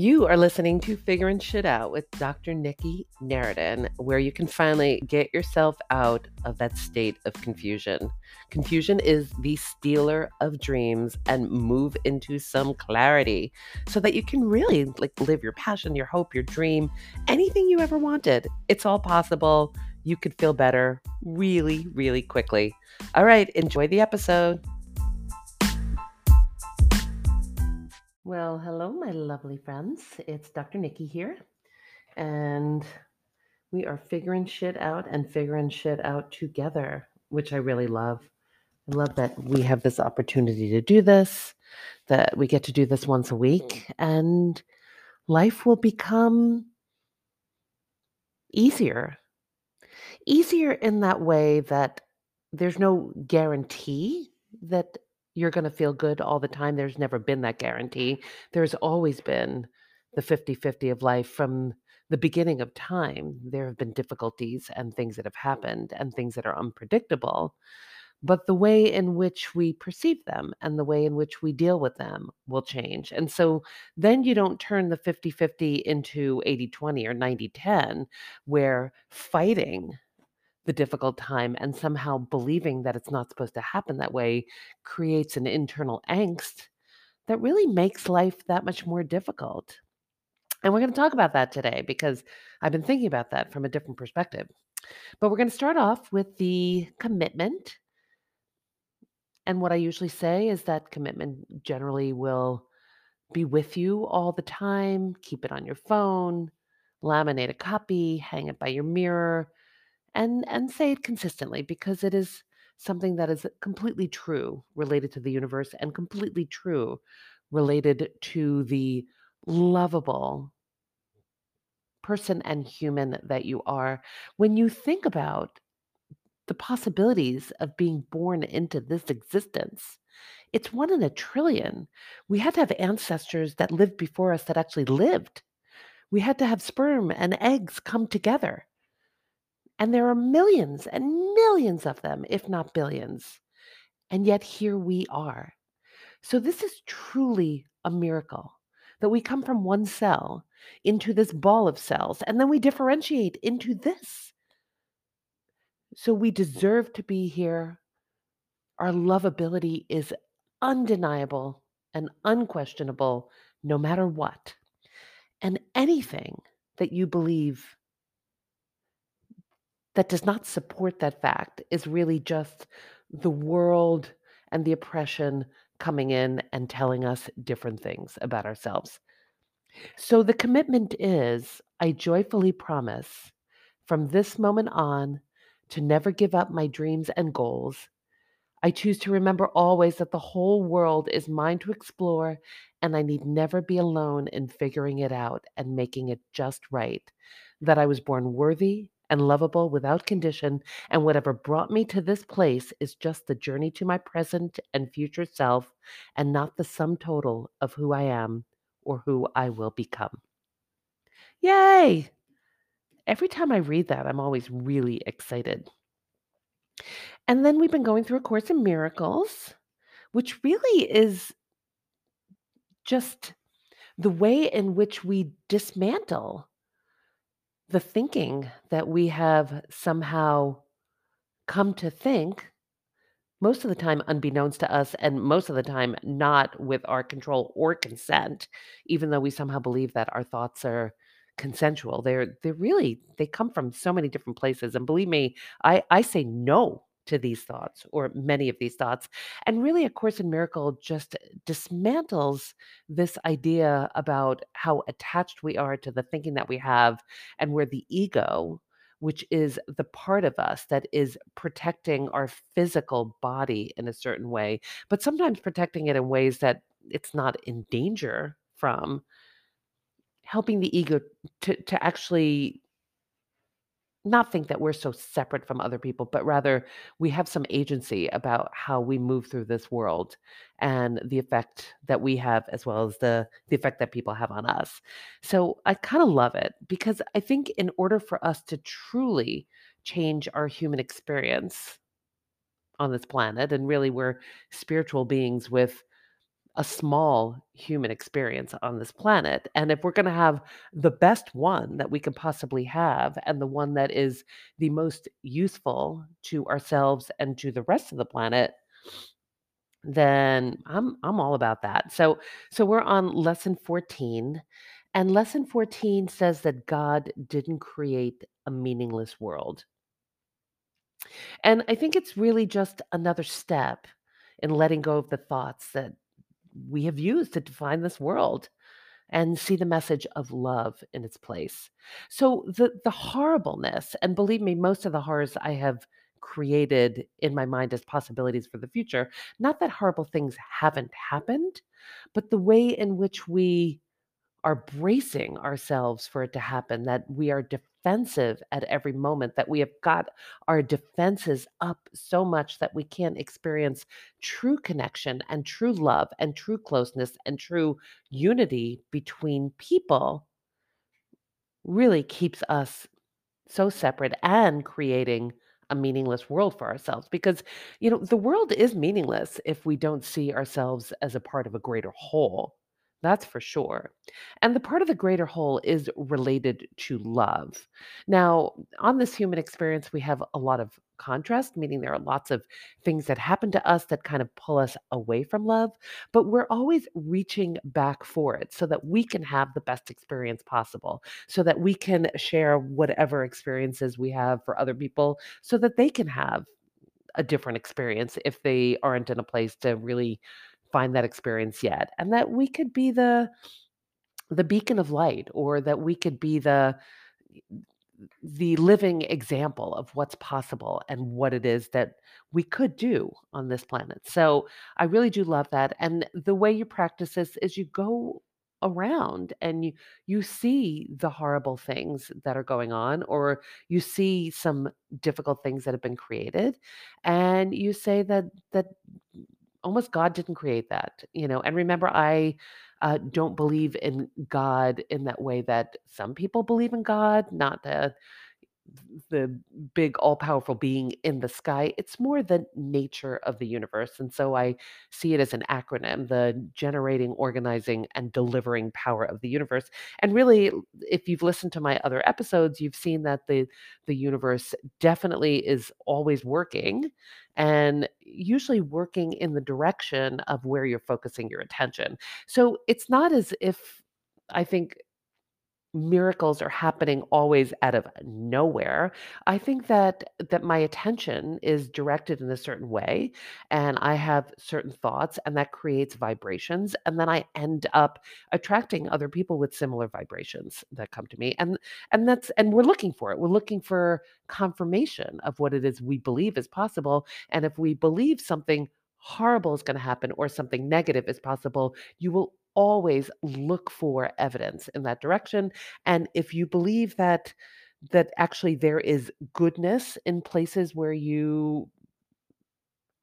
You are listening to Figuring Shit Out with Dr. Nikki Neretin, where you can finally get yourself out of that state of confusion. Confusion is the stealer of dreams and move into some clarity so that you can really like live your passion, your hope, your dream, anything you ever wanted. It's all possible. You could feel better really, really quickly. All right, enjoy the episode. Well, hello, my lovely friends. It's Dr. Nikki here, and we are figuring shit out and figuring shit out together, which I really love. I love that we have this opportunity to do this, that we get to do this once a week, mm. and life will become easier. Easier in that way that there's no guarantee that you're going to feel good all the time. There's never been that guarantee. There's always been the 50 50 of life from the beginning of time. There have been difficulties and things that have happened and things that are unpredictable. But the way in which we perceive them and the way in which we deal with them will change. And so then you don't turn the 50 50 into 80 20 or 90 10, where fighting the difficult time and somehow believing that it's not supposed to happen that way creates an internal angst that really makes life that much more difficult. And we're going to talk about that today because I've been thinking about that from a different perspective. But we're going to start off with the commitment. And what I usually say is that commitment generally will be with you all the time. Keep it on your phone, laminate a copy, hang it by your mirror, and and say it consistently because it is something that is completely true related to the universe and completely true related to the lovable person and human that you are. When you think about the possibilities of being born into this existence it's one in a trillion. We had to have ancestors that lived before us that actually lived. We had to have sperm and eggs come together and there are millions and millions of them, if not billions. And yet here we are. So this is truly a miracle that we come from one cell into this ball of cells, and then we differentiate into this. So we deserve to be here. Our lovability is undeniable and unquestionable, no matter what. And anything that you believe that does not support that fact is really just the world and the oppression coming in and telling us different things about ourselves. So the commitment is I joyfully promise from this moment on to never give up my dreams and goals. I choose to remember always that the whole world is mine to explore, and I need never be alone in figuring it out and making it just right. That I was born worthy and lovable without condition, and whatever brought me to this place is just the journey to my present and future self, and not the sum total of who I am or who I will become. Yay! Every time I read that, I'm always really excited. And then we've been going through A Course in Miracles, which really is just the way in which we dismantle the thinking that we have somehow come to think most of the time unbeknownst to us and most of the time not with our control or consent even though we somehow believe that our thoughts are consensual. They're they're really they come from so many different places. And believe me i i say no to these thoughts or many of these thoughts. And really, A Course in Miracle just dismantles this idea about how attached we are to the thinking that we have and where the ego, which is the part of us that is protecting our physical body in a certain way, but sometimes protecting it in ways that it's not in danger from helping the ego to, to actually not think that we're so separate from other people, but rather we have some agency about how we move through this world and the effect that we have as well as the the effect that people have on us. So I kind of love it because I think in order for us to truly change our human experience on this planet and really we're spiritual beings with a small human experience on this planet. And if we're going to have the best one that we can possibly have, and the one that is the most useful to ourselves and to the rest of the planet, then I'm I'm all about that. So so we're on lesson 14 and lesson 14 says that God didn't create a meaningless world. And I think it's really just another step in letting go of the thoughts that we have used to define this world and see the message of love in its place. So the the horribleness, and believe me, most of the horrors I have created in my mind as possibilities for the future, not that horrible things haven't happened, but the way in which we are bracing ourselves for it to happen, that we are defensive at every moment, that we have got our defenses up so much that we can't experience true connection and true love and true closeness and true unity between people really keeps us so separate and creating a meaningless world for ourselves. Because you know the world is meaningless if we don't see ourselves as a part of a greater whole that's for sure. And the part of the greater whole is related to love. Now on this human experience we have a lot of contrast meaning there are lots of things that happen to us that kind of pull us away from love but we're always reaching back for it so that we can have the best experience possible so that we can share whatever experiences we have for other people so that they can have a different experience if they aren't in a place to really find that experience yet and that we could be the the beacon of light or that we could be the the living example of what's possible and what it is that we could do on this planet. So I really do love that. And the way you practice this is you go around and you you see the horrible things that are going on or you see some difficult things that have been created and you say that that almost God didn't create that, you know. And remember I uh, don't believe in God in that way that some people believe in God, not the the big all-powerful being in the sky. It's more the nature of the universe, and so I see it as an acronym, the generating, organizing, and delivering power of the universe. And really, if you've listened to my other episodes, you've seen that the the universe definitely is always working and usually working in the direction of where you're focusing your attention. So it's not as if I think miracles are happening always out of nowhere. I think that that my attention is directed in a certain way and I have certain thoughts and that creates vibrations and then I end up attracting other people with similar vibrations that come to me and and that's and we're looking for it. We're looking for confirmation of what it is we believe is possible and if we believe something horrible is going to happen or something negative is possible, you will always look for evidence in that direction. And if you believe that that actually there is goodness in places where you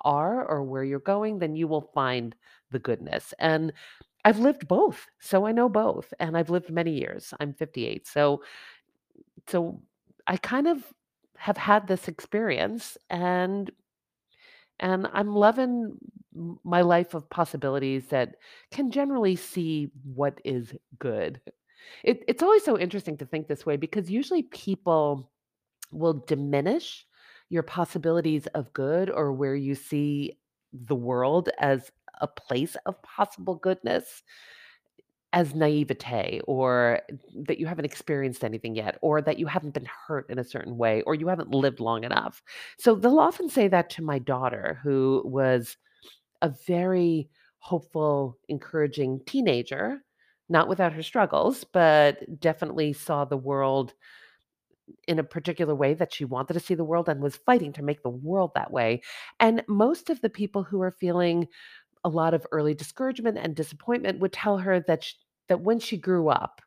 are or where you're going, then you will find the goodness. And I've lived both, so I know both, and I've lived many years. I'm 58. So so I kind of have had this experience and and I'm loving my life of possibilities that can generally see what is good. It, it's always so interesting to think this way because usually people will diminish your possibilities of good or where you see the world as a place of possible goodness as naivete or that you haven't experienced anything yet or that you haven't been hurt in a certain way or you haven't lived long enough. So they'll often say that to my daughter who was a very hopeful, encouraging teenager, not without her struggles, but definitely saw the world in a particular way that she wanted to see the world and was fighting to make the world that way. And most of the people who are feeling a lot of early discouragement and disappointment would tell her that sh that when she grew up,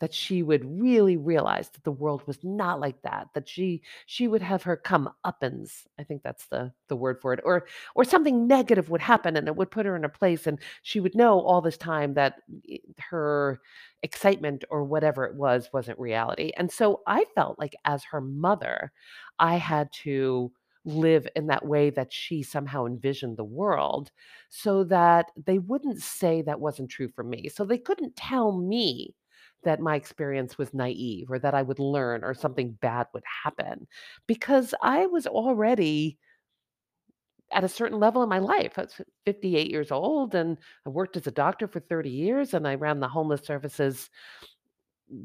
that she would really realize that the world was not like that, that she she would have her comeuppance, I think that's the the word for it, or or something negative would happen and it would put her in a place and she would know all this time that eh, her excitement or whatever it was wasn't reality. And so I felt like as her mother, I had to live in that way that she somehow envisioned the world so that they wouldn't say that wasn't true for me. So they couldn't tell me that my experience was naive or that I would learn or something bad would happen because I was already at a certain level in my life. I was 58 years old and I worked as a doctor for 30 years and I ran the homeless services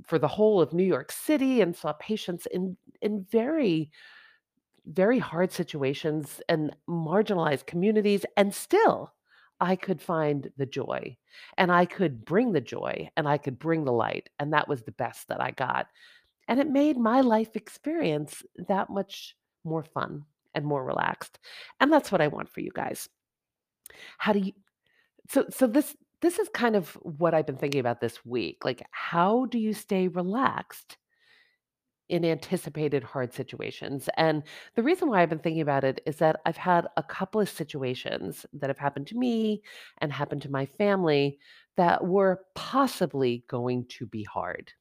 for the whole of New York City and saw patients in in very very hard situations and marginalized communities and still I could find the joy and I could bring the joy and I could bring the light and that was the best that I got. And it made my life experience that much more fun and more relaxed. And that's what I want for you guys. How do you so so this this is kind of what I've been thinking about this week. Like how do you stay relaxed in anticipated hard situations? And the reason why I've been thinking about it is that I've had a couple of situations that have happened to me and happened to my family that were possibly going to be hard.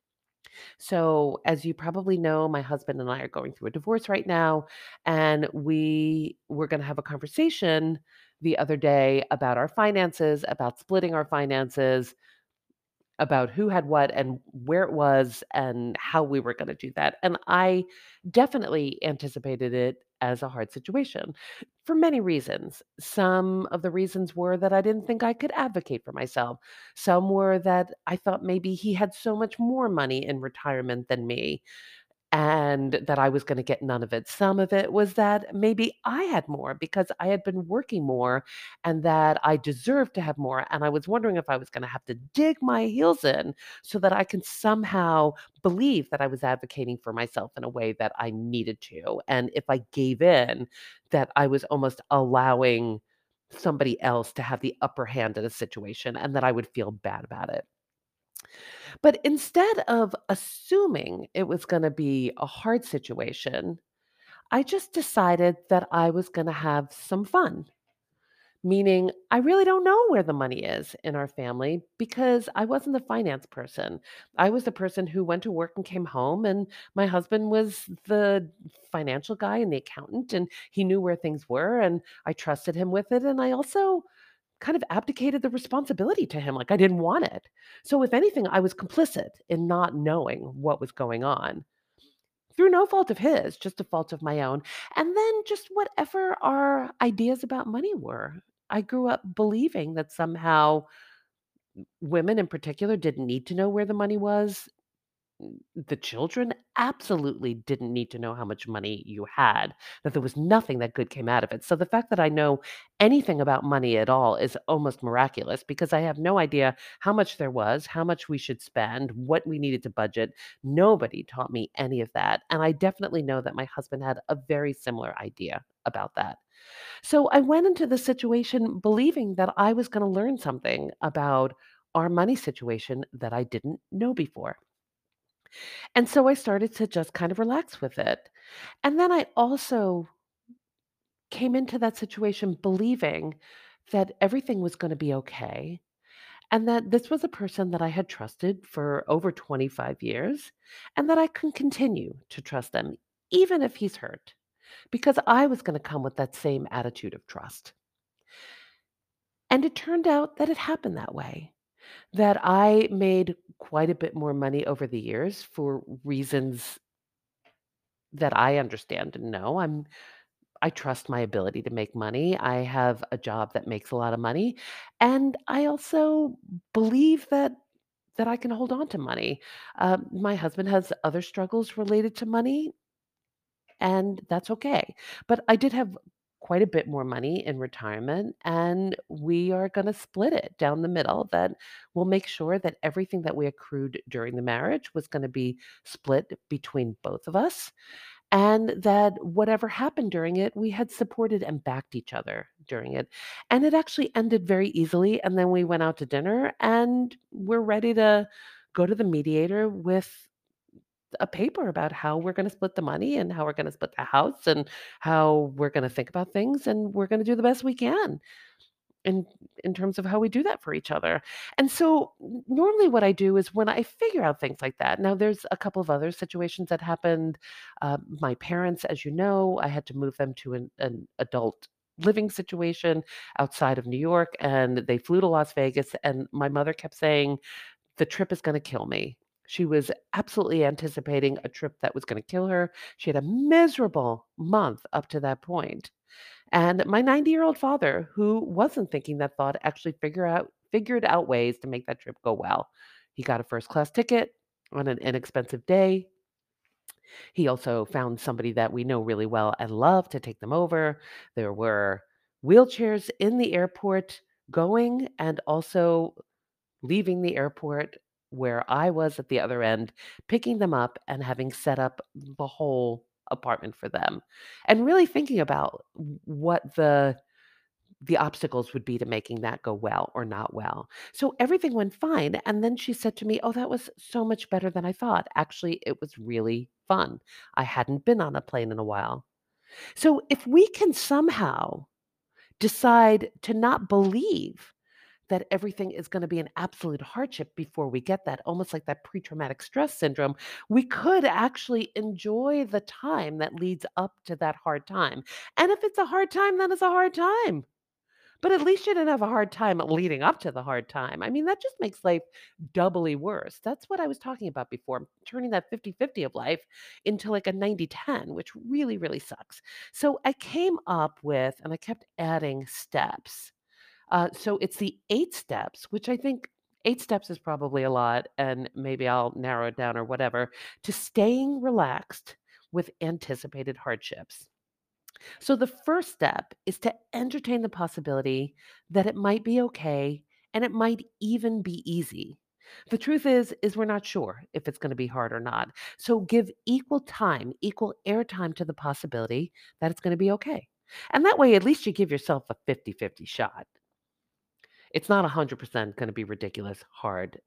So, as you probably know, my husband and I are going through a divorce right now, and we were going to have a conversation the other day about our finances, about splitting our finances, about who had what and where it was and how we were going to do that. And I definitely anticipated it as a hard situation for many reasons. Some of the reasons were that I didn't think I could advocate for myself. Some were that I thought maybe he had so much more money in retirement than me and that I was gonna get none of it. Some of it was that maybe I had more because I had been working more and that I deserved to have more, and I was wondering if I was gonna have to dig my heels in so that I can somehow believe that I was advocating for myself in a way that I needed to, and if I gave in, that I was almost allowing somebody else to have the upper hand in a situation and that I would feel bad about it. But instead of assuming it was gonna be a hard situation, I just decided that I was gonna have some fun. Meaning, I really don't know where the money is in our family because I wasn't the finance person. I was the person who went to work and came home, and my husband was the financial guy and the accountant, and he knew where things were, and I trusted him with it. And I also kind of abdicated the responsibility to him, like I didn't want it. So if anything, I was complicit in not knowing what was going on through no fault of his, just a fault of my own. And then just whatever our ideas about money were. I grew up believing that somehow women in particular didn't need to know where the money was the children absolutely didn't need to know how much money you had, that there was nothing that good came out of it. So the fact that I know anything about money at all is almost miraculous because I have no idea how much there was, how much we should spend, what we needed to budget. Nobody taught me any of that. And I definitely know that my husband had a very similar idea about that. So I went into the situation believing that I was going to learn something about our money situation that I didn't know before. And so I started to just kind of relax with it. And then I also came into that situation believing that everything was going to be okay and that this was a person that I had trusted for over 25 years and that I can continue to trust them even if he's hurt because I was going to come with that same attitude of trust. And it turned out that it happened that way. That I made quite a bit more money over the years for reasons that I understand and know. I'm I trust my ability to make money. I have a job that makes a lot of money, and I also believe that that I can hold on to money. Um, my husband has other struggles related to money, and that's okay. But I did have quite a bit more money in retirement, and we are going to split it down the middle. That we'll make sure that everything that we accrued during the marriage was going to be split between both of us, and that whatever happened during it, we had supported and backed each other during it. And it actually ended very easily. And then we went out to dinner, and we're ready to go to the mediator with a paper about how we're going to split the money and how we're going to split the house and how we're going to think about things and we're going to do the best we can. in in terms of how we do that for each other. And so normally what I do is when I figure out things like that. Now there's a couple of other situations that happened. Uh, my parents, as you know, I had to move them to an, an adult living situation outside of New York and they flew to Las Vegas and my mother kept saying the trip is going to kill me. She was absolutely anticipating a trip that was going to kill her. She had a miserable month up to that point. And my 90-year-old father, who wasn't thinking that thought, actually figure out figured out ways to make that trip go well. He got a first class ticket on an inexpensive day. He also found somebody that we know really well and love to take them over. There were wheelchairs in the airport going and also leaving the airport where I was at the other end, picking them up and having set up the whole apartment for them. And really thinking about what the the obstacles would be to making that go well or not well. So everything went fine. And then she said to me, Oh, that was so much better than I thought. Actually, it was really fun. I hadn't been on a plane in a while. So if we can somehow decide to not believe that everything is going to be an absolute hardship before we get that, almost like that pre traumatic stress syndrome, we could actually enjoy the time that leads up to that hard time. And if it's a hard time, then it's a hard time. But at least you didn't have a hard time leading up to the hard time. I mean, that just makes life doubly worse. That's what I was talking about before, turning that fifty-fifty of life into like a ninety-ten, which really, really sucks. So I came up with, and I kept adding steps. Uh, so it's the eight steps, which I think eight steps is probably a lot, and maybe I'll narrow it down or whatever, to staying relaxed with anticipated hardships. So the first step is to entertain the possibility that it might be okay and it might even be easy. The truth is is we're not sure if it's going to be hard or not. So give equal time, equal airtime to the possibility that it's going to be okay. And that way at least you give yourself a fifty-fifty shot. It's not 100% going to be ridiculous hard.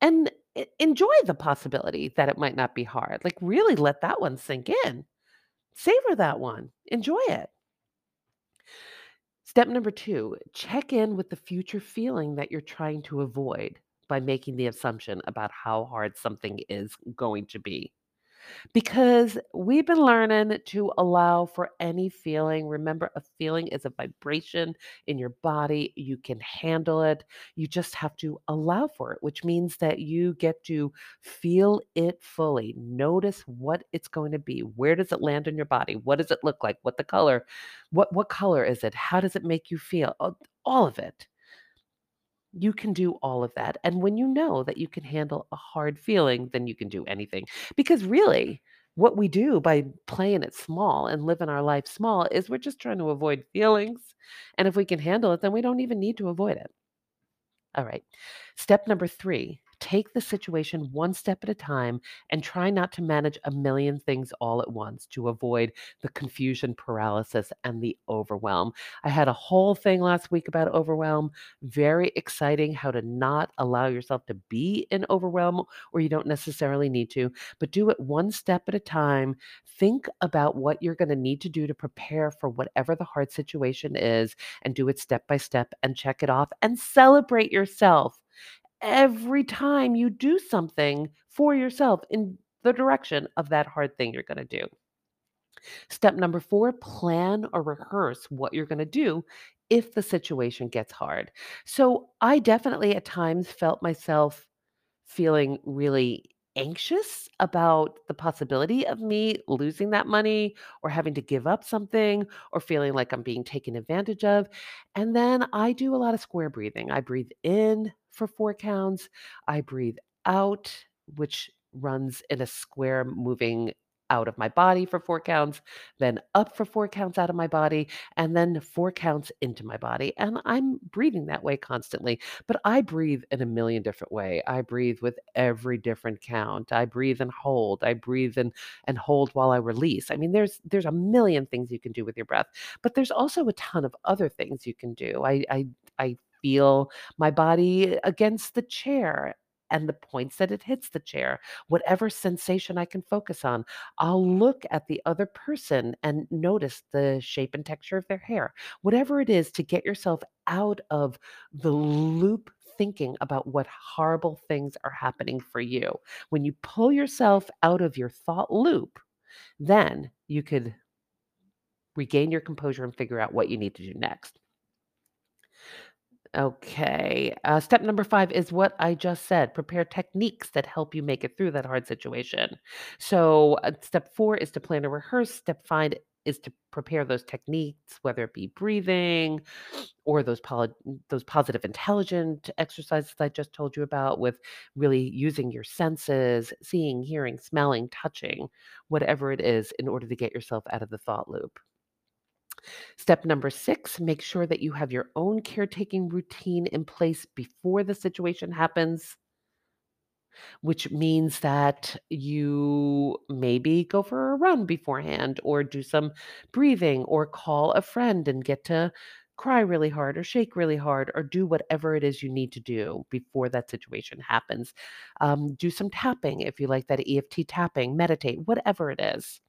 And enjoy the possibility that it might not be hard. Like really let that one sink in. Savor that one. Enjoy it. Step number 2, check in with the future feeling that you're trying to avoid by making the assumption about how hard something is going to be. Because we've been learning to allow for any feeling. Remember, a feeling is a vibration in your body. You can handle it. You just have to allow for it, which means that you get to feel it fully. Notice what it's going to be. Where does it land in your body? What does it look like? What the color? What what color is it? How does it make you feel? All of it. You can do all of that. And when you know that you can handle a hard feeling, then you can do anything. Because really, what we do by playing it small and living our life small is we're just trying to avoid feelings. And if we can handle it, then we don't even need to avoid it. All right. Step number three take the situation one step at a time and try not to manage a million things all at once to avoid the confusion, paralysis, and the overwhelm. I had a whole thing last week about overwhelm. Very exciting how to not allow yourself to be in overwhelm or you don't necessarily need to, but do it one step at a time. Think about what you're going to need to do to prepare for whatever the hard situation is and do it step by step and check it off and celebrate yourself every time you do something for yourself in the direction of that hard thing you're going to do. Step number four plan or rehearse what you're going to do if the situation gets hard. So I definitely at times felt myself feeling really anxious about the possibility of me losing that money or having to give up something or feeling like I'm being taken advantage of. And then I do a lot of square breathing. I breathe in for four counts, I breathe out, which runs in a square moving out of my body for four counts, then up for four counts out of my body, and then four counts into my body. And I'm breathing that way constantly. But I breathe in a million different way. I breathe with every different count. I breathe and hold. I breathe and and hold while I release. I mean, there's there's a million things you can do with your breath, but there's also a ton of other things you can do. I I I feel my body against the chair and the points that it hits the chair, whatever sensation I can focus on. I'll look at the other person and notice the shape and texture of their hair. Whatever it is to get yourself out of the loop thinking about what horrible things are happening for you. When you pull yourself out of your thought loop, then you could regain your composure and figure out what you need to do next. Okay. Uh, step number five is what I just said prepare techniques that help you make it through that hard situation. So, uh, step four is to plan and rehearse. Step five is to prepare those techniques, whether it be breathing or those poli- those positive intelligent exercises I just told you about, with really using your senses, seeing, hearing, smelling, touching, whatever it is, in order to get yourself out of the thought loop. Step number six, make sure that you have your own caretaking routine in place before the situation happens, which means that you maybe go for a run beforehand or do some breathing or call a friend and get to cry really hard or shake really hard or do whatever it is you need to do before that situation happens. Um, do some tapping if you like that EFT tapping, meditate, whatever it is.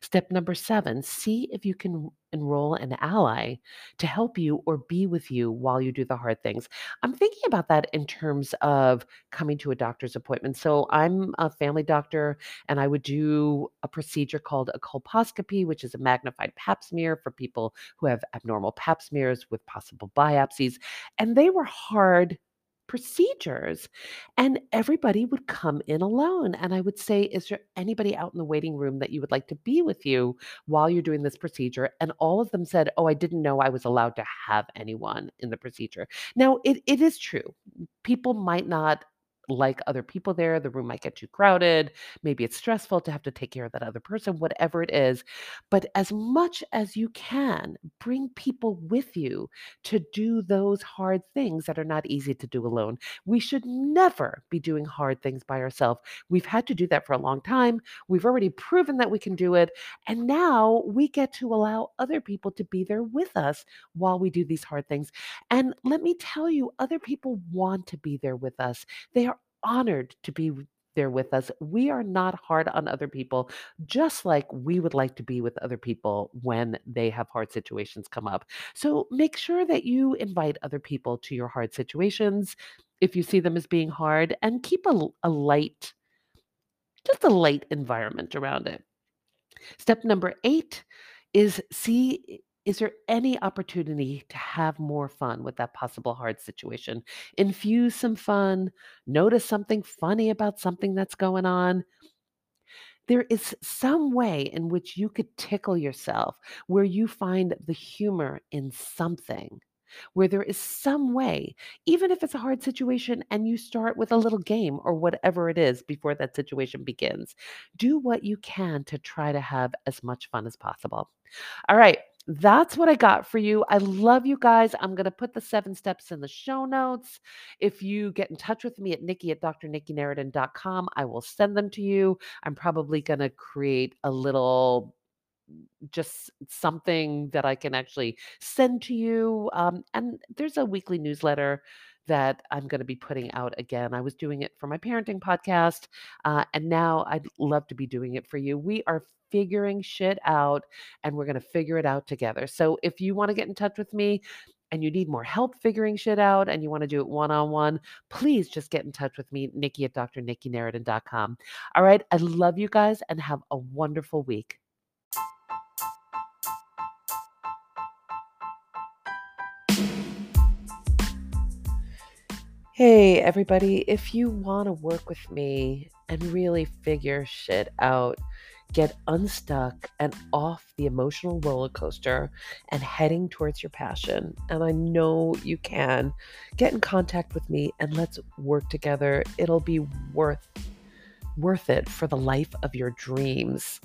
Step number seven, see if you can enroll an ally to help you or be with you while you do the hard things. I'm thinking about that in terms of coming to a doctor's appointment. So I'm a family doctor and I would do a procedure called a colposcopy, which is a magnified pap smear for people who have abnormal pap smears with possible biopsies. And they were hard procedures. And everybody would come in alone. And I would say, Is there anybody out in the waiting room that you would like to be with you while you're doing this procedure? And all of them said, Oh, I didn't know I was allowed to have anyone in the procedure. Now, it, it is true. People might not like other people there. The room might get too crowded. Maybe it's stressful to have to take care of that other person, whatever it is. But as much as you can, bring people with you to do those hard things that are not easy to do alone. We should never be doing hard things by ourselves. We've had to do that for a long time. We've already proven that we can do it. And now we get to allow other people to be there with us while we do these hard things. And let me tell you, other people want to be there with us. They are honored to be there with us. We are not hard on other people, just like we would like to be with other people when they have hard situations come up. So make sure that you invite other people to your hard situations if you see them as being hard and keep a, a light, just a light environment around it. Step number eight is see is there any opportunity to have more fun with that possible hard situation? Infuse some fun, notice something funny about something that's going on. There is some way in which you could tickle yourself where you find the humor in something. Where there is some way, even if it's a hard situation, and you start with a little game or whatever it is before that situation begins. Do what you can to try to have as much fun as possible. All right. That's what I got for you. I love you guys. I'm going to put the seven steps in the show notes. If you get in touch with me at Nikki at drnikkineretin.com, I will send them to you. I'm probably going to create a little just something that I can actually send to you. Um, and there's a weekly newsletter that I'm going to be putting out again. I was doing it for my parenting podcast, uh, and now I'd love to be doing it for you. We are figuring shit out, and we're going to figure it out together. So if you want to get in touch with me, and you need more help figuring shit out and you want to do it one on one, please just get in touch with me, Nikki at drnikkineretin.com. All right. I love you guys and have a wonderful week. Hey, everybody, if you want to work with me and really figure shit out, get unstuck and off the emotional roller coaster and heading towards your passion, and I know you can, get in contact with me and let's work together. It'll be worth worth it for the life of your dreams.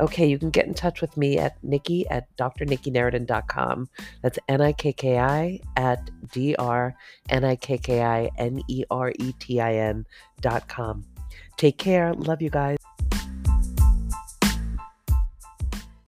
Okay, you can get in touch with me at Nikki at drnikkineretin.com. That's N I K K I at D R N I K K I N E R E T I N dot com. Take care. Love you guys.